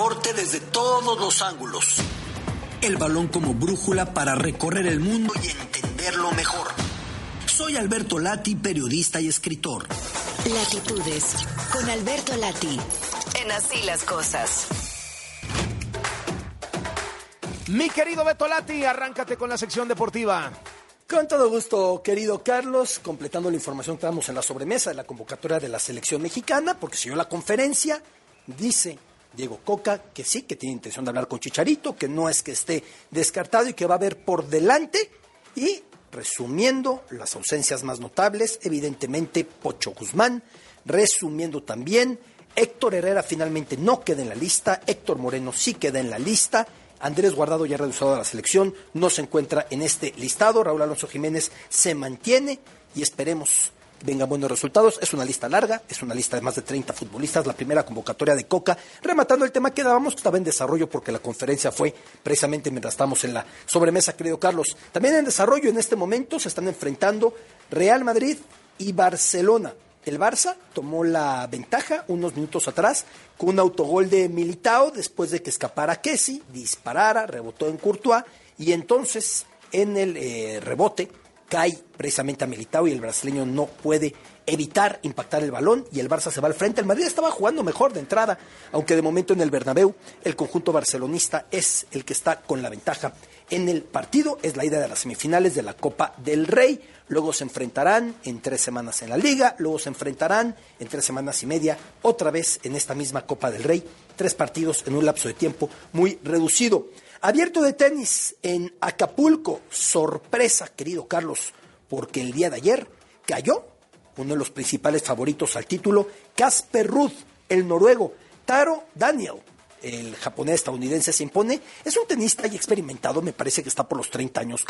deporte desde todos los ángulos. El balón como brújula para recorrer el mundo y entenderlo mejor. Soy Alberto Lati, periodista y escritor. Latitudes, con Alberto Lati, en Así las Cosas. Mi querido Beto Lati, arráncate con la sección deportiva. Con todo gusto, querido Carlos, completando la información que damos en la sobremesa de la convocatoria de la selección mexicana, porque siguió la conferencia, dice Diego Coca que sí, que tiene intención de hablar con Chicharito, que no es que esté descartado y que va a haber por delante. Y resumiendo las ausencias más notables, evidentemente Pocho Guzmán, resumiendo también, Héctor Herrera finalmente no queda en la lista, Héctor Moreno sí queda en la lista Andrés Guardado ya reducido a la selección, no se encuentra en este listado. Raúl Alonso Jiménez se mantiene y esperemos vengan buenos resultados. Es una lista larga, es una lista de más de 30 futbolistas, la primera convocatoria de Coca. Rematando el tema que dábamos, estaba en desarrollo porque la conferencia fue precisamente mientras estamos en la sobremesa, querido Carlos. También en desarrollo en este momento se están enfrentando Real Madrid y Barcelona. El Barça tomó la ventaja unos minutos atrás con un autogol de Militao después de que escapara Kessi, disparara, rebotó en Courtois y entonces en el eh, rebote cae precisamente a Militao y el brasileño no puede evitar impactar el balón y el Barça se va al frente. El Madrid estaba jugando mejor de entrada, aunque de momento en el Bernabéu el conjunto barcelonista es el que está con la ventaja en el partido. Es la ida de las semifinales de la Copa del Rey. Luego se enfrentarán en tres semanas en la Liga. Luego se enfrentarán en tres semanas y media otra vez en esta misma Copa del Rey. Tres partidos en un lapso de tiempo muy reducido. Abierto de tenis en Acapulco. Sorpresa, querido Carlos, porque el día de ayer cayó uno de los principales favoritos al título, Casper Ruth, el noruego. Taro Daniel, el japonés estadounidense se impone. Es un tenista y experimentado, me parece que está por los 30 años.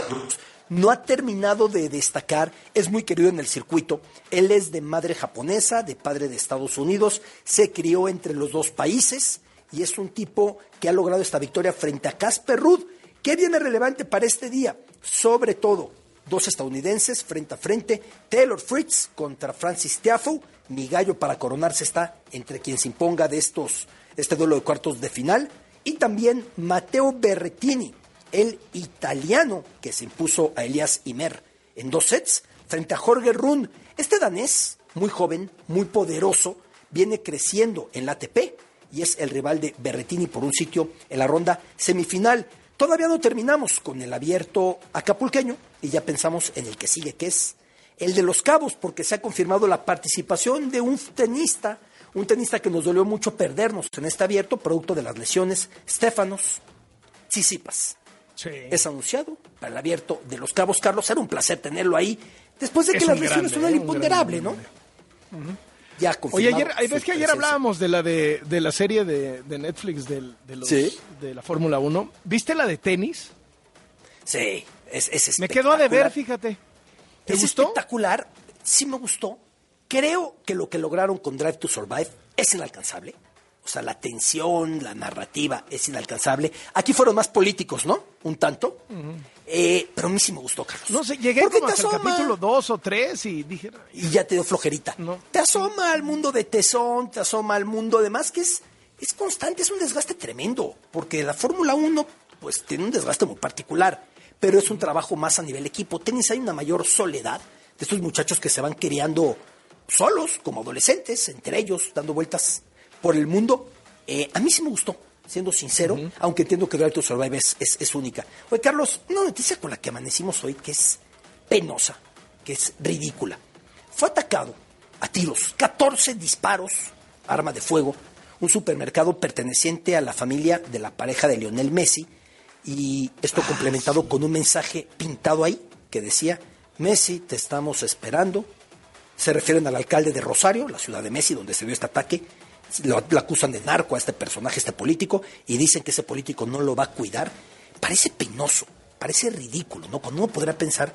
No ha terminado de destacar, es muy querido en el circuito. Él es de madre japonesa, de padre de Estados Unidos, se crió entre los dos países y es un tipo que ha logrado esta victoria frente a Casper Ruud. ¿Qué viene relevante para este día? Sobre todo, dos estadounidenses frente a frente, Taylor Fritz contra Francis Tiafoe. Mi gallo para coronarse está entre quien se imponga de estos este duelo de cuartos de final. Y también Matteo Berrettini, el italiano que se impuso a Elias Imer en dos sets frente a Jorge Run. Este danés, muy joven, muy poderoso, viene creciendo en la ATP y es el rival de Berrettini por un sitio en la ronda semifinal. Todavía no terminamos con el abierto acapulqueño y ya pensamos en el que sigue, que es el de los cabos, porque se ha confirmado la participación de un tenista un tenista que nos dolió mucho perdernos en este abierto, producto de las lesiones, Stefanos Tsitsipas. Sí. Es anunciado para el abierto de los Cabos. Carlos, era un placer tenerlo ahí, después de que las lesiones son el ¿eh? imponderable, ¿no? Ya Oye, ayer, ves que ayer hablábamos de la de, la serie de, Netflix de, de la Fórmula 1. ¿Viste la de tenis? Sí, es, es Me quedó a deber, fíjate. ¿Te es espectacular, sí me gustó. Creo que lo que lograron con Drive to Survive es inalcanzable. O sea, la tensión, la narrativa es inalcanzable. Aquí fueron más políticos, ¿no? Un tanto. Eh, pero a mí sí me gustó, Carlos. No sé, llegué como hasta el capítulo 2 o 3 y dije... Y ya te dio flojerita. No. Te asoma al mundo de tesón, te asoma al mundo además que es, es constante, es un desgaste tremendo. Porque la Fórmula 1, pues, tiene un desgaste muy particular. Pero es un trabajo más a nivel equipo. Tenis hay una mayor soledad de estos muchachos que se van criando solos, como adolescentes, entre ellos, dando vueltas por el mundo. Eh, a mí sí me gustó, siendo sincero, aunque entiendo que Drive to Survive es, es, única. Oye, Carlos, una noticia con la que amanecimos hoy que es penosa, que es ridícula. Fue atacado a tiros, 14 disparos, arma de fuego, un supermercado perteneciente a la familia de la pareja de Lionel Messi, y esto complementado con un mensaje pintado ahí que decía, Messi, te estamos esperando, se refieren al alcalde de Rosario, la ciudad de Messi, donde se dio este ataque. Lo, acusan de narco a este personaje, este político, y dicen que ese político no lo va a cuidar. Parece penoso, parece ridículo, ¿no? Cuando uno podrá pensar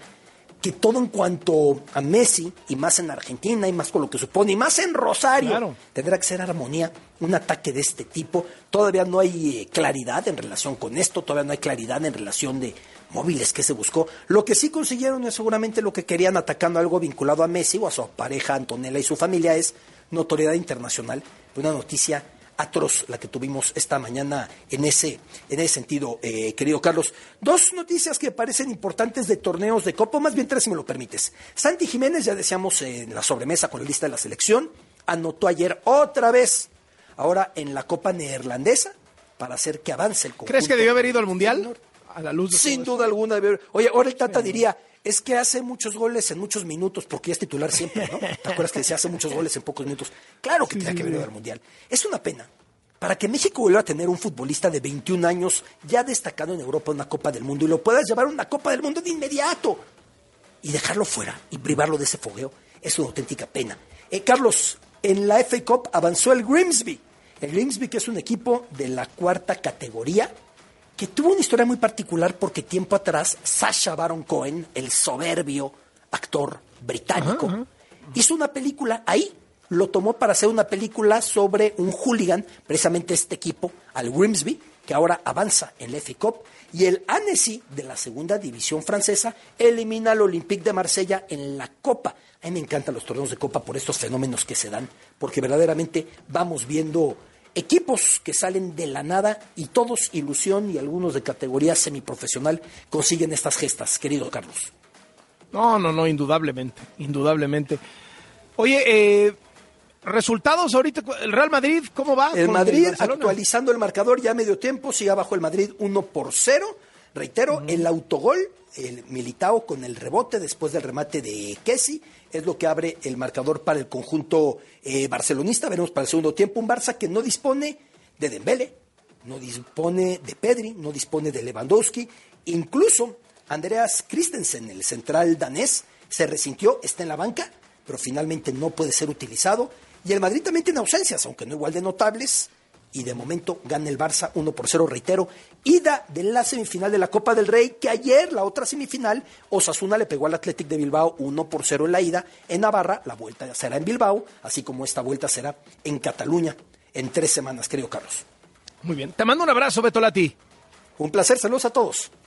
que todo en cuanto a Messi, y más en Argentina, y más con lo que supone, y más en Rosario, tendrá que ser armonía. Un ataque de este tipo, todavía no hay eh, claridad en relación con esto, todavía no hay claridad en relación de móviles que se buscó. Lo que sí consiguieron es seguramente lo que querían atacando algo vinculado a Messi o a su pareja Antonella y su familia es notoriedad internacional. Una noticia atroz la que tuvimos esta mañana en ese, en ese sentido, eh, querido Carlos. Dos noticias que parecen importantes de torneos de Copa, más bien tres si me lo permites. Santi Jiménez, ya decíamos en la sobremesa con la lista de la selección, anotó ayer otra vez, ahora en la Copa Neerlandesa, para hacer que avance el conjunto. ¿Crees que debió haber ido al Mundial? A la luz Sin duda alguna. Oye, ahora el Tata diría, es que hace muchos goles en muchos minutos, porque es titular siempre, ¿no? ¿Te acuerdas que decía hace muchos goles en pocos minutos? Claro que tenía que ido al Mundial. Es una pena. Para que México vuelva a tener un futbolista de 21 años ya destacado en Europa en una Copa del Mundo y lo puedas llevar a una Copa del Mundo de inmediato y dejarlo fuera y privarlo de ese fogueo es una auténtica pena. Eh, Carlos, en la FA Cup avanzó el Grimsby. El Grimsby, que es un equipo de la cuarta categoría, que tuvo una historia muy particular porque tiempo atrás Sasha Baron Cohen, el soberbio actor británico, hizo una película ahí. Lo tomó para hacer una película sobre un hooligan, precisamente este equipo, al Grimsby, que ahora avanza en la FA Cup. Y el Annecy de la segunda división francesa elimina al Olympique de Marsella en la Copa. A mí me encantan los torneos de Copa por estos fenómenos que se dan, porque verdaderamente vamos viendo equipos que salen de la nada y todos ilusión y algunos de categoría semiprofesional consiguen estas gestas, querido Carlos. No, no, no, indudablemente, indudablemente. Oye, eh, resultados ahorita, el Real Madrid, ¿cómo va? El Madrid actualizando el marcador ya a medio tiempo, sigue abajo el Madrid 1 por 0. Reitero, el autogol, el Militao con el rebote después del remate de Kessi, es lo que abre el marcador para el conjunto eh, barcelonista. Veremos para el segundo tiempo un Barça que no dispone de Dembele, no dispone de Pedri, no dispone de Lewandowski, incluso Andreas Christensen, el central danés, se resintió, está en la banca, pero finalmente no puede ser utilizado. Y el Madrid también tiene ausencias, aunque no igual de notables y de momento gana el Barça 1 por 0, reitero, ida de la semifinal de la Copa del Rey, que ayer la otra semifinal, Osasuna le pegó al Athletic de Bilbao 1 por 0 en la ida, en Navarra la vuelta será en Bilbao, así como esta vuelta será en Cataluña en tres semanas, creo, Carlos. Muy bien, te mando un abrazo, Betolati. Un placer, saludos a todos.